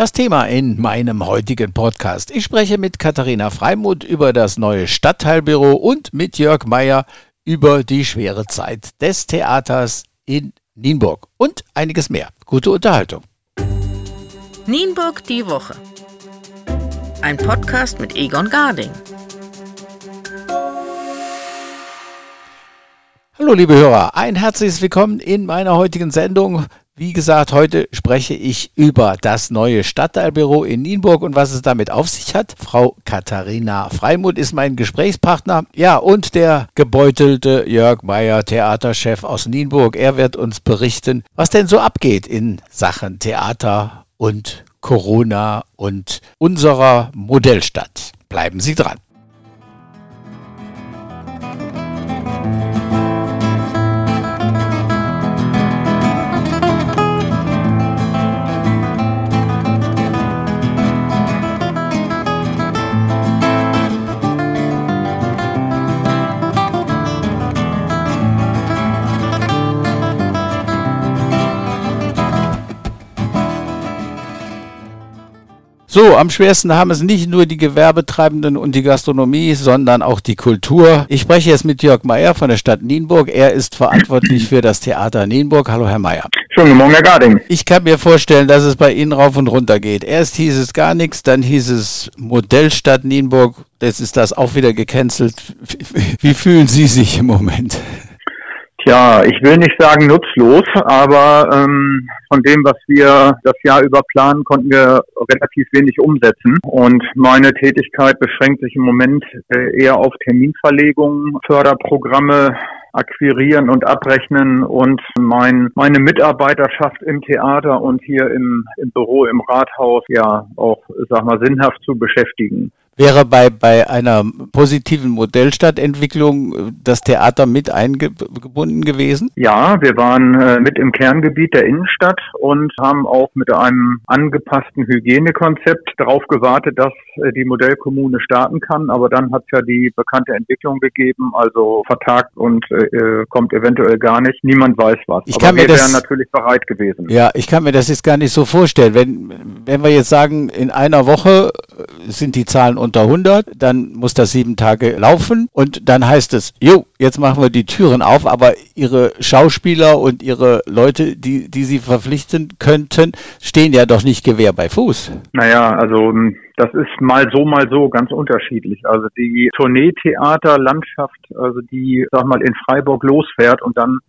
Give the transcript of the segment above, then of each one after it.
Das Thema in meinem heutigen Podcast. Ich spreche mit Katharina Freimuth über das neue Stadtteilbüro und mit Jörg Meyer über die schwere Zeit des Theaters in Nienburg und einiges mehr. Gute Unterhaltung. Nienburg die Woche. Ein Podcast mit Egon Garding. Hallo liebe Hörer, ein herzliches Willkommen in meiner heutigen Sendung. Wie gesagt, heute spreche ich über das neue Stadtteilbüro in Nienburg und was es damit auf sich hat. Frau Katharina Freimuth ist mein Gesprächspartner. Ja, und der gebeutelte Jörg Meyer, Theaterchef aus Nienburg. Er wird uns berichten, was denn so abgeht in Sachen Theater und Corona und unserer Modellstadt. Bleiben Sie dran. So, am schwersten haben es nicht nur die Gewerbetreibenden und die Gastronomie, sondern auch die Kultur. Ich spreche jetzt mit Jörg Meyer von der Stadt Nienburg. Er ist verantwortlich für das Theater Nienburg. Hallo, Herr Meyer. Schönen guten Morgen, Herr Garding. Ich kann mir vorstellen, dass es bei Ihnen rauf und runter geht. Erst hieß es gar nichts, dann hieß es Modellstadt Nienburg. Jetzt ist das auch wieder gecancelt. Wie fühlen Sie sich im Moment? Tja, ich will nicht sagen nutzlos, aber ähm, von dem, was wir das Jahr über planen, konnten wir relativ wenig umsetzen. Und meine Tätigkeit beschränkt sich im Moment äh, eher auf Terminverlegungen, Förderprogramme, akquirieren und abrechnen und mein, meine Mitarbeiterschaft im Theater und hier im, im Büro, im Rathaus ja auch, sag mal, sinnhaft zu beschäftigen. Wäre bei, bei einer positiven Modellstadtentwicklung äh, das Theater mit eingebunden gewesen? Ja, wir waren äh, mit im Kerngebiet der Innenstadt und haben auch mit einem angepassten Hygienekonzept darauf gewartet, dass äh, die Modellkommune starten kann. Aber dann hat es ja die bekannte Entwicklung gegeben, also vertagt und äh, kommt eventuell gar nicht. Niemand weiß was. Ich kann Aber wir das, wären natürlich bereit gewesen. Ja, ich kann mir das jetzt gar nicht so vorstellen. Wenn, wenn wir jetzt sagen, in einer Woche sind die Zahlen unter 100, dann muss das sieben Tage laufen und dann heißt es, jo, jetzt machen wir die Türen auf, aber ihre Schauspieler und ihre Leute, die, die sie verpflichten könnten, stehen ja doch nicht Gewehr bei Fuß. Naja, also hm, das ist mal so, mal so ganz unterschiedlich. Also die Tourneetheaterlandschaft, also die, sag mal, in Freiburg losfährt und dann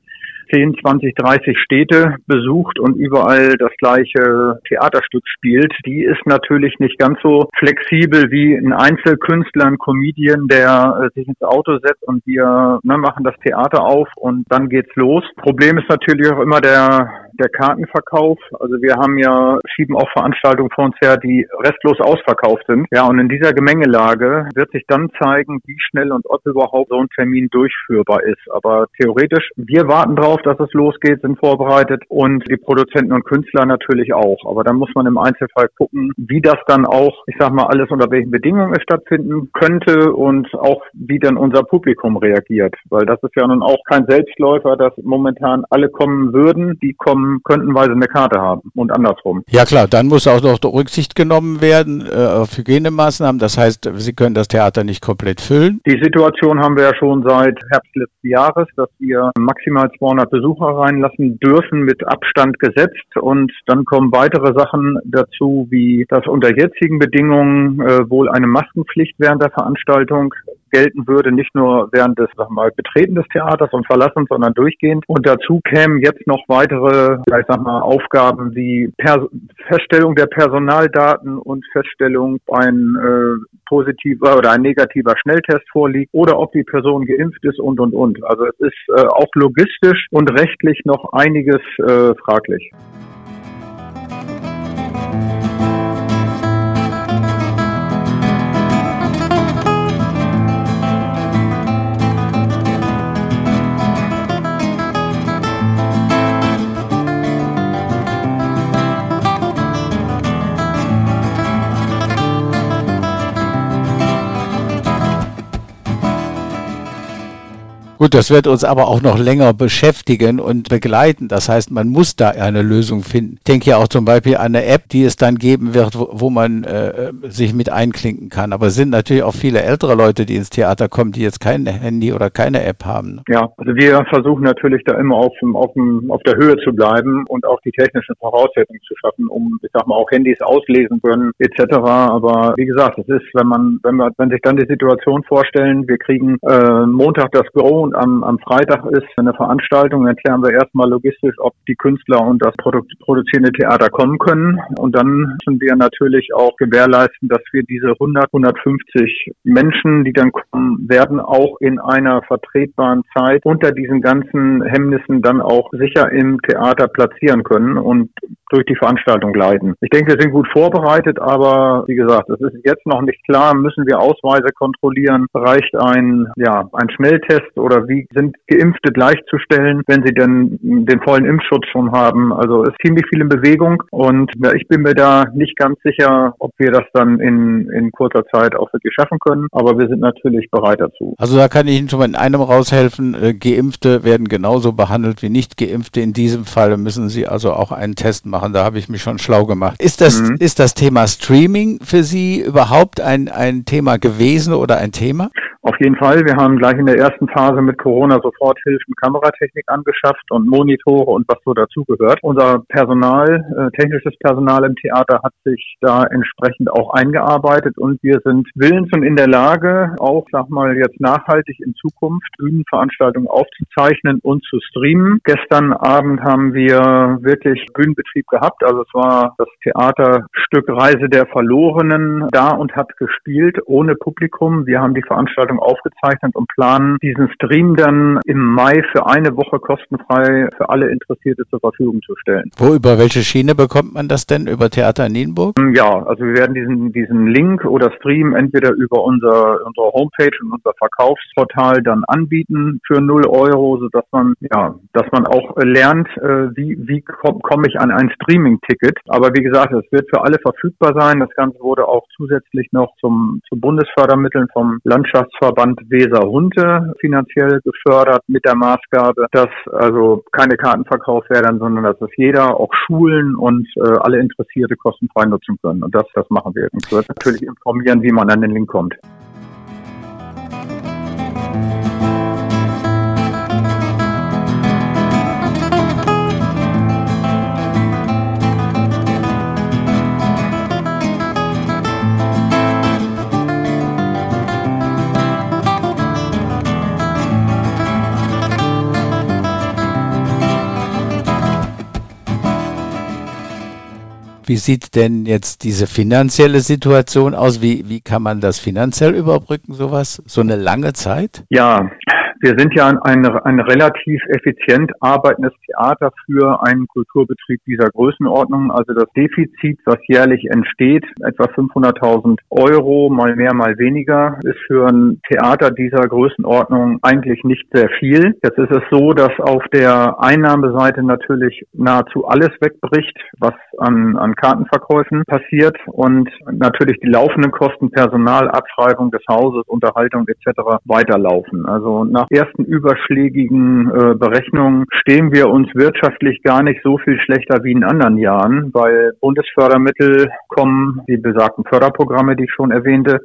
10, 20, 30 Städte besucht und überall das gleiche Theaterstück spielt, die ist natürlich nicht ganz so flexibel wie ein Einzelkünstler, ein Comedian, der äh, sich ins Auto setzt und wir ne, machen das Theater auf und dann geht's los. Problem ist natürlich auch immer der der Kartenverkauf. Also wir haben ja, schieben auch Veranstaltungen vor uns her, die restlos ausverkauft sind. Ja, und in dieser Gemengelage wird sich dann zeigen, wie schnell und ob überhaupt so ein Termin durchführbar ist. Aber theoretisch, wir warten drauf, dass es losgeht, sind vorbereitet und die Produzenten und Künstler natürlich auch. Aber dann muss man im Einzelfall gucken, wie das dann auch, ich sag mal, alles unter welchen Bedingungen es stattfinden könnte und auch wie dann unser Publikum reagiert. Weil das ist ja nun auch kein Selbstläufer, dass momentan alle kommen würden. Die kommen könnten weise eine Karte haben und andersrum. Ja klar, dann muss auch noch Rücksicht genommen werden äh, auf Hygienemaßnahmen. Das heißt, Sie können das Theater nicht komplett füllen. Die Situation haben wir ja schon seit Herbst letzten Jahres, dass wir maximal 200 Besucher reinlassen dürfen mit Abstand gesetzt und dann kommen weitere Sachen dazu, wie dass unter jetzigen Bedingungen äh, wohl eine Maskenpflicht während der Veranstaltung gelten würde, nicht nur während des sag mal, Betreten des Theaters und Verlassens, sondern durchgehend. Und dazu kämen jetzt noch weitere, ich sag mal, Aufgaben wie per Feststellung der Personaldaten und Feststellung, ob ein äh, positiver oder ein negativer Schnelltest vorliegt oder ob die Person geimpft ist und und und. Also es ist äh, auch logistisch und rechtlich noch einiges äh, fraglich. Gut, das wird uns aber auch noch länger beschäftigen und begleiten. Das heißt, man muss da eine Lösung finden. Ich denke ja auch zum Beispiel an eine App, die es dann geben wird, wo, wo man äh, sich mit einklinken kann. Aber es sind natürlich auch viele ältere Leute, die ins Theater kommen, die jetzt kein Handy oder keine App haben. Ja, also wir versuchen natürlich da immer auf, auf, auf der Höhe zu bleiben und auch die technischen Voraussetzungen zu schaffen, um, ich sag mal, auch Handys auslesen können, etc. Aber wie gesagt, es ist, wenn man, wenn man, wenn sich dann die Situation vorstellen, wir kriegen äh, Montag das Go und am, am Freitag ist eine Veranstaltung, dann klären wir erstmal logistisch, ob die Künstler und das Produ produzierende Theater kommen können. Und dann müssen wir natürlich auch gewährleisten, dass wir diese 100, 150 Menschen, die dann kommen, werden auch in einer vertretbaren Zeit unter diesen ganzen Hemmnissen dann auch sicher im Theater platzieren können und durch die Veranstaltung leiten. Ich denke, wir sind gut vorbereitet, aber wie gesagt, es ist jetzt noch nicht klar, müssen wir Ausweise kontrollieren, reicht ein, ja, ein Schnelltest oder wie sind Geimpfte gleichzustellen, wenn sie denn den vollen Impfschutz schon haben. Also ist ziemlich viel in Bewegung und ja, ich bin mir da nicht ganz sicher, ob wir das dann in, in kurzer Zeit auch wirklich schaffen können, aber wir sind natürlich bereit dazu. Also da kann ich Ihnen schon mal in einem raushelfen. Äh, Geimpfte werden genauso behandelt wie nicht Geimpfte. In diesem Fall müssen Sie also auch einen Test machen machen. Da habe ich mich schon schlau gemacht. Ist das, mhm. ist das Thema Streaming für Sie überhaupt ein, ein Thema gewesen oder ein Thema? Auf jeden Fall. Wir haben gleich in der ersten Phase mit Corona sofort Hilfen Kameratechnik angeschafft und Monitore und was so dazugehört. Unser Personal, äh, technisches Personal im Theater hat sich da entsprechend auch eingearbeitet und wir sind willens und in der Lage, auch, sag mal, jetzt nachhaltig in Zukunft Bühnenveranstaltungen aufzuzeichnen und zu streamen. Gestern Abend haben wir wirklich Bühnenbetrieb gehabt. Also es war das Theaterstück Reise der Verlorenen da und hat gespielt ohne Publikum. Wir haben die Veranstaltung Veranstaltung aufgezeichnet und planen diesen Stream dann im Mai für eine Woche kostenfrei für alle Interessierte zur Verfügung zu stellen. Wo, über welche Schiene bekommt man das denn? Über Theater in Nienburg? Mm, ja, also wir werden diesen, diesen Link oder Stream entweder über unser, unsere Homepage und unser Verkaufsportal dann anbieten für 0 Euro, sodass man, ja, dass man auch lernt, äh, wie, wie komme komm ich an ein Streaming-Ticket. Aber wie gesagt, es wird für alle verfügbar sein. Das Ganze wurde auch zusätzlich noch zum, zu Bundesfördermitteln vom Landschafts Verband Weser-Hunte finanziell gefördert mit der Maßgabe, dass also keine Karten verkauft werden, sondern dass es jeder, auch Schulen und äh, alle Interessierte kostenfrei nutzen können. Und das, das machen wir. Und wird natürlich informieren, wie man an den Link kommt. Wie sieht denn jetzt diese finanzielle Situation aus? Wie, wie kann man das finanziell überbrücken, sowas? So eine lange Zeit? Ja, wir sind ja ein, ein relativ effizient arbeitendes Theater für einen Kulturbetrieb dieser Größenordnung. Also das Defizit, was jährlich entsteht, etwa 500.000 Euro, mal mehr, mal weniger, ist für ein Theater dieser Größenordnung eigentlich nicht sehr viel. Jetzt ist es so, dass auf der Einnahmeseite natürlich nahezu alles wegbricht, was an, an Kartenverkäufen passiert und natürlich die laufenden Kosten, Personal, Abschreibung des Hauses, Unterhaltung etc. weiterlaufen. Also nach ersten überschlägigen äh, Berechnungen stehen wir uns wirtschaftlich gar nicht so viel schlechter wie in anderen Jahren, weil Bundesfördermittel kommen, die besagten Förderprogramme, die ich schon erwähnte,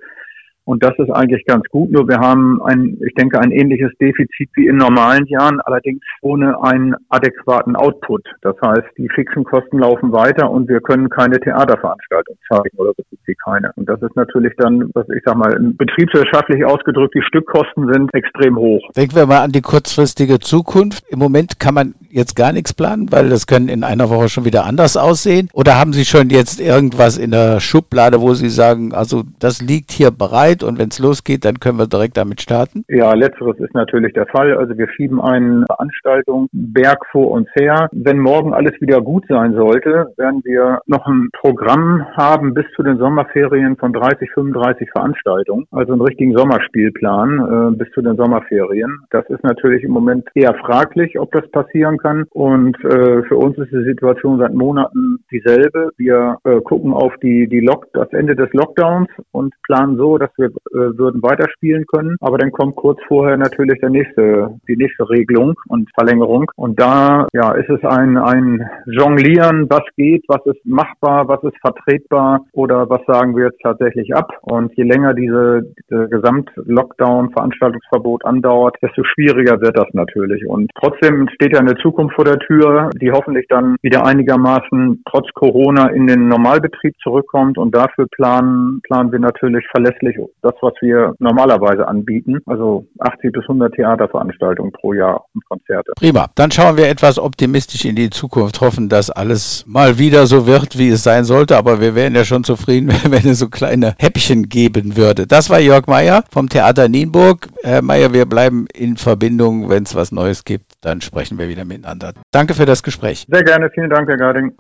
und das ist eigentlich ganz gut. Nur wir haben ein, ich denke, ein ähnliches Defizit wie in normalen Jahren, allerdings ohne einen adäquaten Output. Das heißt, die fixen Kosten laufen weiter und wir können keine Theaterveranstaltung zeigen oder so wie keine. Und das ist natürlich dann, was ich sag mal, betriebswirtschaftlich ausgedrückt, die Stückkosten sind extrem hoch. Denken wir mal an die kurzfristige Zukunft. Im Moment kann man jetzt gar nichts planen, weil das können in einer Woche schon wieder anders aussehen. Oder haben Sie schon jetzt irgendwas in der Schublade, wo Sie sagen, also das liegt hier bereit? Zeit und wenn es losgeht, dann können wir direkt damit starten? Ja, letzteres ist natürlich der Fall. Also wir schieben eine Veranstaltung Berg vor uns her. Wenn morgen alles wieder gut sein sollte, werden wir noch ein Programm haben bis zu den Sommerferien von 30, 35 Veranstaltungen. Also einen richtigen Sommerspielplan äh, bis zu den Sommerferien. Das ist natürlich im Moment eher fraglich, ob das passieren kann. Und äh, für uns ist die Situation seit Monaten dieselbe. Wir äh, gucken auf die, die Lock, das Ende des Lockdowns und planen so, dass wir äh, würden weiterspielen können. Aber dann kommt kurz vorher natürlich der nächste, die nächste Regelung und Verlängerung. Und da ja, ist es ein, ein Jonglieren, was geht, was ist machbar, was ist vertretbar oder was sagen wir jetzt tatsächlich ab. Und je länger diese, diese Gesamt-Lockdown, Veranstaltungsverbot andauert, desto schwieriger wird das natürlich. Und trotzdem steht ja eine Zukunft vor der Tür, die hoffentlich dann wieder einigermaßen trotz Corona in den Normalbetrieb zurückkommt. Und dafür planen, planen wir natürlich verlässlich das, was wir normalerweise anbieten. Also 80 bis 100 Theaterveranstaltungen pro Jahr und Konzerte. Prima. Dann schauen wir etwas optimistisch in die Zukunft, hoffen, dass alles mal wieder so wird, wie es sein sollte. Aber wir wären ja schon zufrieden, wenn es so kleine Häppchen geben würde. Das war Jörg Meier vom Theater Nienburg. Herr Meier, wir bleiben in Verbindung. Wenn es was Neues gibt, dann sprechen wir wieder miteinander. Danke für das Gespräch. Sehr gerne. Vielen Dank, Herr Garding.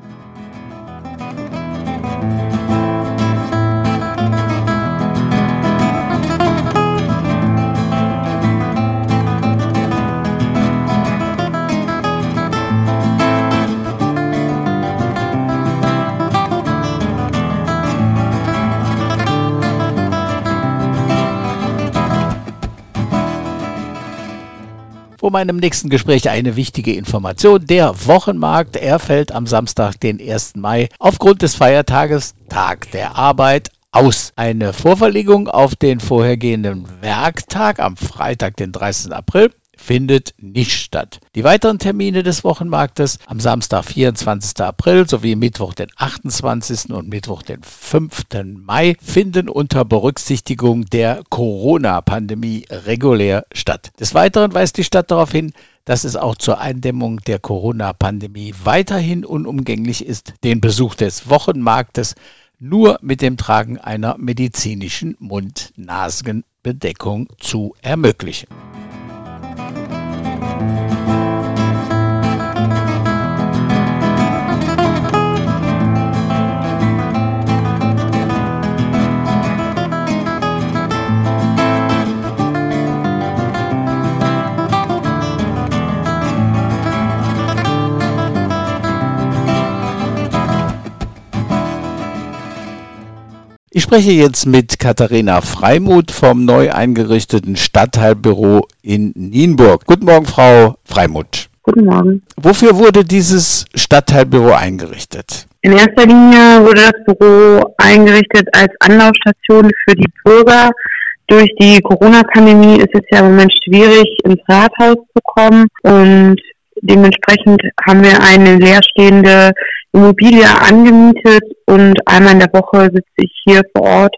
Vor meinem nächsten Gespräch eine wichtige Information. Der Wochenmarkt, er fällt am Samstag, den 1. Mai, aufgrund des Feiertages Tag der Arbeit aus. Eine Vorverlegung auf den vorhergehenden Werktag am Freitag, den 30. April, findet nicht statt. Die weiteren Termine des Wochenmarktes am Samstag, 24. April sowie Mittwoch, den 28. und Mittwoch, den 5. Mai finden unter Berücksichtigung der Corona-Pandemie regulär statt. Des Weiteren weist die Stadt darauf hin, dass es auch zur Eindämmung der Corona-Pandemie weiterhin unumgänglich ist, den Besuch des Wochenmarktes nur mit dem Tragen einer medizinischen Mund-Nasen-Bedeckung zu ermöglichen. Ich spreche jetzt mit Katharina Freimuth vom neu eingerichteten Stadtteilbüro in Nienburg. Guten Morgen, Frau Freimuth. Guten Morgen. Wofür wurde dieses Stadtteilbüro eingerichtet? In erster Linie wurde das Büro eingerichtet als Anlaufstation für die Bürger. Durch die Corona-Pandemie ist es ja im Moment schwierig, ins Rathaus zu kommen und dementsprechend haben wir eine leerstehende Immobilie angemietet und einmal in der Woche sitze ich hier vor Ort,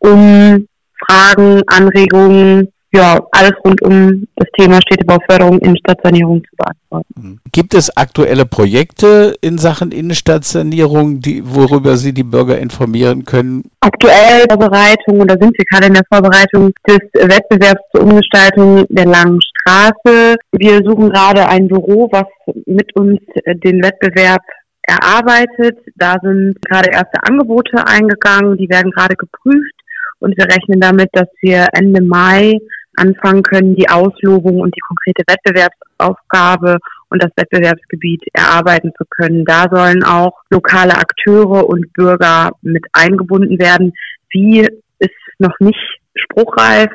um Fragen, Anregungen, ja, alles rund um das Thema Städtebauförderung, Innenstadtsanierung zu beantworten. Gibt es aktuelle Projekte in Sachen Innenstadtsanierung, die, worüber Sie die Bürger informieren können? Aktuell Vorbereitung oder sind wir gerade in der Vorbereitung des Wettbewerbs zur Umgestaltung der langen Straße. Wir suchen gerade ein Büro, was mit uns den Wettbewerb erarbeitet. Da sind gerade erste Angebote eingegangen, die werden gerade geprüft und wir rechnen damit, dass wir Ende Mai anfangen können, die Auslobung und die konkrete Wettbewerbsaufgabe und das Wettbewerbsgebiet erarbeiten zu können. Da sollen auch lokale Akteure und Bürger mit eingebunden werden. Wie ist noch nicht spruchreif.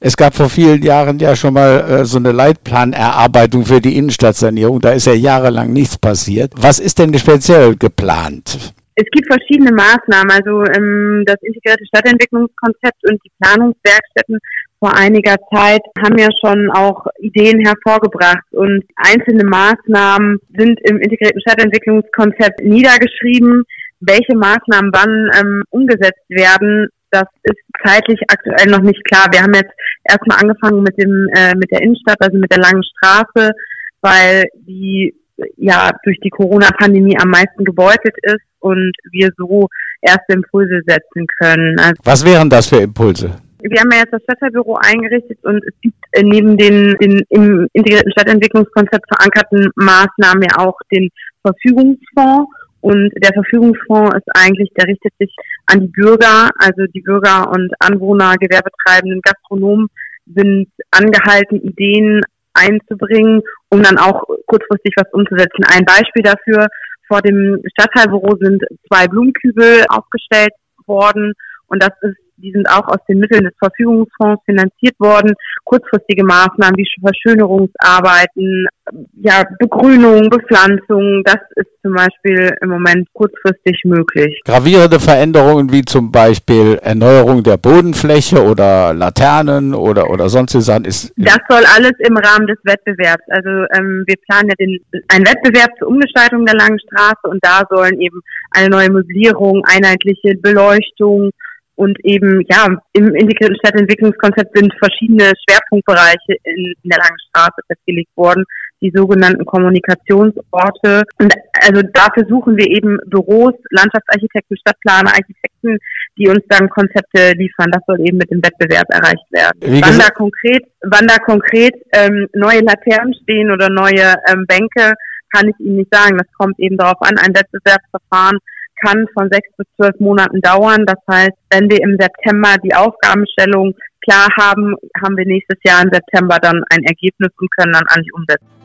Es gab vor vielen Jahren ja schon mal äh, so eine Leitplanerarbeitung für die Innenstadtsanierung. Da ist ja jahrelang nichts passiert. Was ist denn speziell geplant? Es gibt verschiedene Maßnahmen. Also ähm, das integrierte Stadtentwicklungskonzept und die Planungswerkstätten vor einiger Zeit haben ja schon auch Ideen hervorgebracht und einzelne Maßnahmen sind im integrierten Stadtentwicklungskonzept niedergeschrieben. Welche Maßnahmen wann ähm, umgesetzt werden, das ist zeitlich aktuell noch nicht klar. Wir haben jetzt erstmal angefangen mit dem äh, mit der Innenstadt, also mit der langen Straße, weil die ja durch die Corona-Pandemie am meisten gebeutelt ist und wir so erste Impulse setzen können. Also Was wären das für Impulse? Wir haben ja jetzt das Stadtteilbüro eingerichtet und es gibt äh, neben den, den im integrierten Stadtentwicklungskonzept verankerten Maßnahmen ja auch den Verfügungsfonds und der Verfügungsfonds ist eigentlich, der richtet sich an die Bürger, also die Bürger und Anwohner, Gewerbetreibenden, Gastronomen sind angehalten, Ideen einzubringen, um dann auch kurzfristig was umzusetzen. Ein Beispiel dafür, vor dem Stadtteilbüro sind zwei Blumenkübel aufgestellt worden und das ist die sind auch aus den Mitteln des Verfügungsfonds finanziert worden. Kurzfristige Maßnahmen wie Verschönerungsarbeiten, ja, Begrünung, Bepflanzung, das ist zum Beispiel im Moment kurzfristig möglich. Gravierende Veränderungen wie zum Beispiel Erneuerung der Bodenfläche oder Laternen oder, oder sonstige Sachen ist. Das soll alles im Rahmen des Wettbewerbs. Also ähm, wir planen ja den, einen Wettbewerb zur Umgestaltung der Langen Straße und da sollen eben eine neue Möblierung, einheitliche Beleuchtung, und eben, ja, im integrierten Stadtentwicklungskonzept sind verschiedene Schwerpunktbereiche in, in der Langen Straße festgelegt worden, die sogenannten Kommunikationsorte. Und also dafür suchen wir eben Büros, Landschaftsarchitekten, Stadtplaner, Architekten, die uns dann Konzepte liefern. Das soll eben mit dem Wettbewerb erreicht werden. Wann da konkret, wann da konkret ähm, neue Laternen stehen oder neue ähm, Bänke, kann ich Ihnen nicht sagen. Das kommt eben darauf an. Ein Wettbewerbsverfahren kann von sechs bis zwölf Monaten dauern. Das heißt, wenn wir im September die Aufgabenstellung klar haben, haben wir nächstes Jahr im September dann ein Ergebnis und können dann eigentlich umsetzen.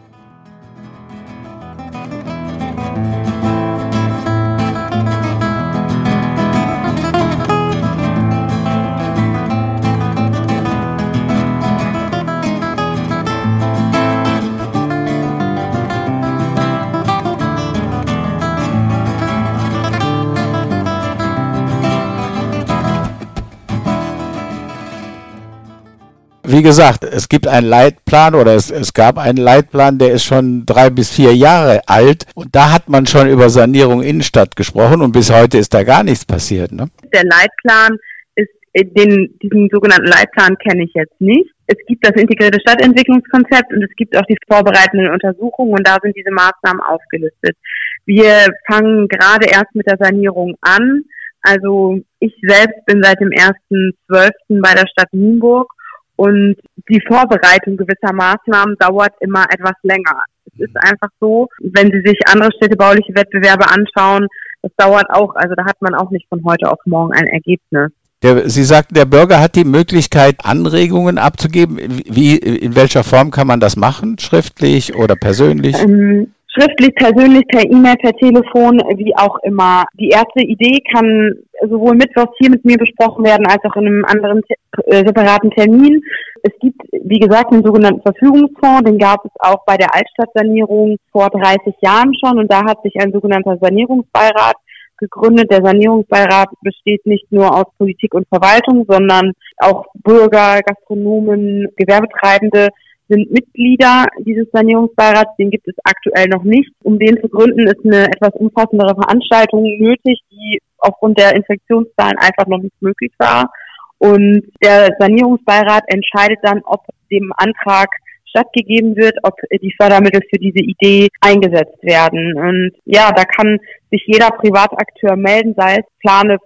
Wie gesagt, es gibt einen Leitplan oder es, es gab einen Leitplan, der ist schon drei bis vier Jahre alt und da hat man schon über Sanierung Innenstadt gesprochen und bis heute ist da gar nichts passiert. Ne? Der Leitplan ist, äh, den, diesen sogenannten Leitplan kenne ich jetzt nicht. Es gibt das integrierte Stadtentwicklungskonzept und es gibt auch die vorbereitenden Untersuchungen und da sind diese Maßnahmen aufgelistet. Wir fangen gerade erst mit der Sanierung an. Also ich selbst bin seit dem 1.12. bei der Stadt Nienburg und die Vorbereitung gewisser Maßnahmen dauert immer etwas länger. Es ist einfach so, wenn Sie sich andere städtebauliche Wettbewerbe anschauen, das dauert auch, also da hat man auch nicht von heute auf morgen ein Ergebnis. Der, Sie sagten, der Bürger hat die Möglichkeit, Anregungen abzugeben. Wie, in welcher Form kann man das machen? Schriftlich oder persönlich? Ähm, schriftlich, persönlich, per E-Mail, per Telefon, wie auch immer. Die erste Idee kann sowohl mittwochs hier mit mir besprochen werden, als auch in einem anderen äh, separaten Termin. Es gibt, wie gesagt, einen sogenannten Verfügungsfonds, den gab es auch bei der Altstadtsanierung vor 30 Jahren schon und da hat sich ein sogenannter Sanierungsbeirat gegründet. Der Sanierungsbeirat besteht nicht nur aus Politik und Verwaltung, sondern auch Bürger, Gastronomen, Gewerbetreibende, sind Mitglieder dieses Sanierungsbeirats. Den gibt es aktuell noch nicht. Um den zu gründen, ist eine etwas umfassendere Veranstaltung nötig, die aufgrund der Infektionszahlen einfach noch nicht möglich war. Und der Sanierungsbeirat entscheidet dann, ob dem Antrag stattgegeben wird, ob die Fördermittel für diese Idee eingesetzt werden. Und ja, da kann sich jeder Privatakteur melden, sei es Plane,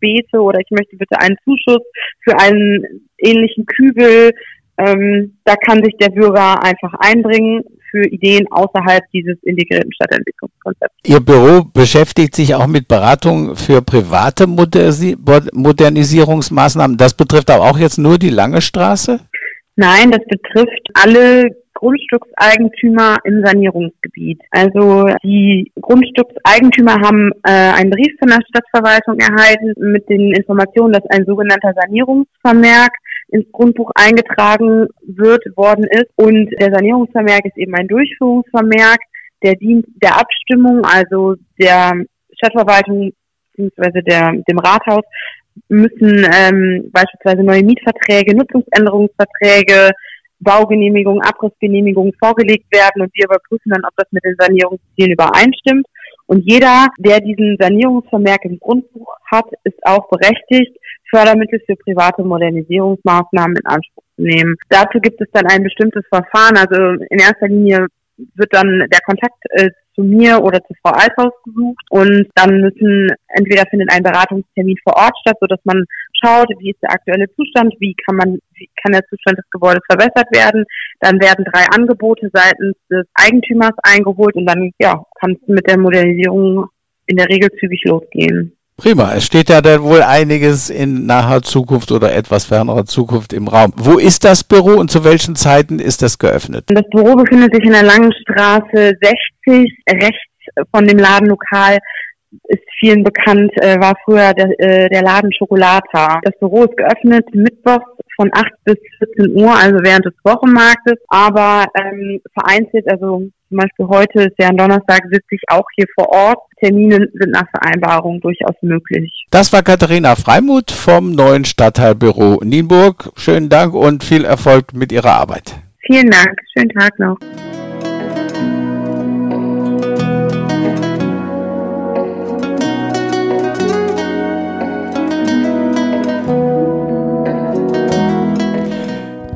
Beete oder ich möchte bitte einen Zuschuss für einen ähnlichen Kübel, ähm, da kann sich der Bürger einfach einbringen für Ideen außerhalb dieses integrierten Stadtentwicklungskonzepts. Ihr Büro beschäftigt sich auch mit Beratung für private Modernisierungsmaßnahmen. Das betrifft aber auch jetzt nur die Lange Straße? Nein, das betrifft alle Grundstückseigentümer im Sanierungsgebiet. Also die Grundstückseigentümer haben äh, einen Brief von der Stadtverwaltung erhalten mit den Informationen, dass ein sogenannter Sanierungsvermerk ins Grundbuch eingetragen wird, worden ist. Und der Sanierungsvermerk ist eben ein Durchführungsvermerk, der dient der Abstimmung, also der Stadtverwaltung bzw. Dem Rathaus müssen ähm, beispielsweise neue Mietverträge, Nutzungsänderungsverträge, Baugenehmigungen, Abrissgenehmigungen vorgelegt werden und wir überprüfen dann, ob das mit den Sanierungszielen übereinstimmt. Und jeder, der diesen Sanierungsvermerk im Grundbuch hat, ist auch berechtigt, Fördermittel für private Modernisierungsmaßnahmen in Anspruch zu nehmen. Dazu gibt es dann ein bestimmtes Verfahren. Also in erster Linie wird dann der Kontakt äh, zu mir oder zu Frau Althaus gesucht und dann müssen entweder findet ein Beratungstermin vor Ort statt, so dass man schaut, wie ist der aktuelle Zustand, wie kann man, wie kann der Zustand des Gebäudes verbessert werden. Dann werden drei Angebote seitens des Eigentümers eingeholt und dann ja kann es mit der Modernisierung in der Regel zügig losgehen. Prima. Es steht ja dann wohl einiges in naher Zukunft oder etwas fernerer Zukunft im Raum. Wo ist das Büro und zu welchen Zeiten ist das geöffnet? Das Büro befindet sich in der Langen Straße 60, rechts von dem Ladenlokal ist vielen bekannt, äh, war früher der, äh, der Laden Schokolata. Das Büro ist geöffnet mittwochs von 8 bis 14 Uhr, also während des Wochenmarktes, aber ähm, vereinzelt, also zum Beispiel heute ist ja ein Donnerstag, sitze ich auch hier vor Ort. Termine sind nach Vereinbarung durchaus möglich. Das war Katharina Freimuth vom neuen Stadtteilbüro Nienburg. Schönen Dank und viel Erfolg mit Ihrer Arbeit. Vielen Dank. Schönen Tag noch.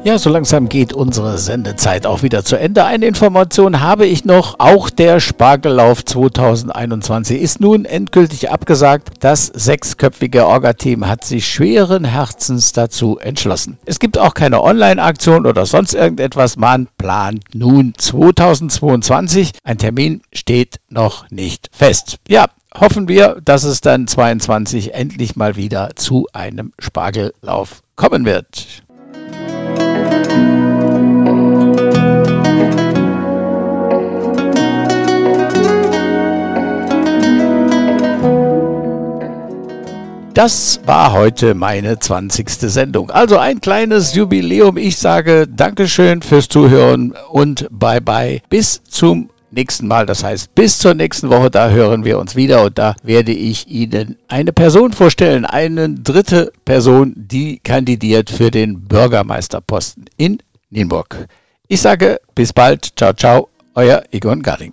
Ja, so langsam geht unsere Sendezeit auch wieder zu Ende. Eine Information habe ich noch. Auch der Spargellauf 2021 ist nun endgültig abgesagt. Das sechsköpfige Orga-Team hat sich schweren Herzens dazu entschlossen. Es gibt auch keine Online-Aktion oder sonst irgendetwas. Man plant nun 2022. Ein Termin steht noch nicht fest. Ja, hoffen wir, dass es dann 22 endlich mal wieder zu einem Spargellauf kommen wird. Das war heute meine 20. Sendung. Also ein kleines Jubiläum. Ich sage Dankeschön fürs Zuhören und bye bye. Bis zum nächsten Mal. Das heißt, bis zur nächsten Woche, da hören wir uns wieder und da werde ich Ihnen eine Person vorstellen, eine dritte Person, die kandidiert für den Bürgermeisterposten in Nienburg. Ich sage bis bald. Ciao, ciao. Euer Egon Garding.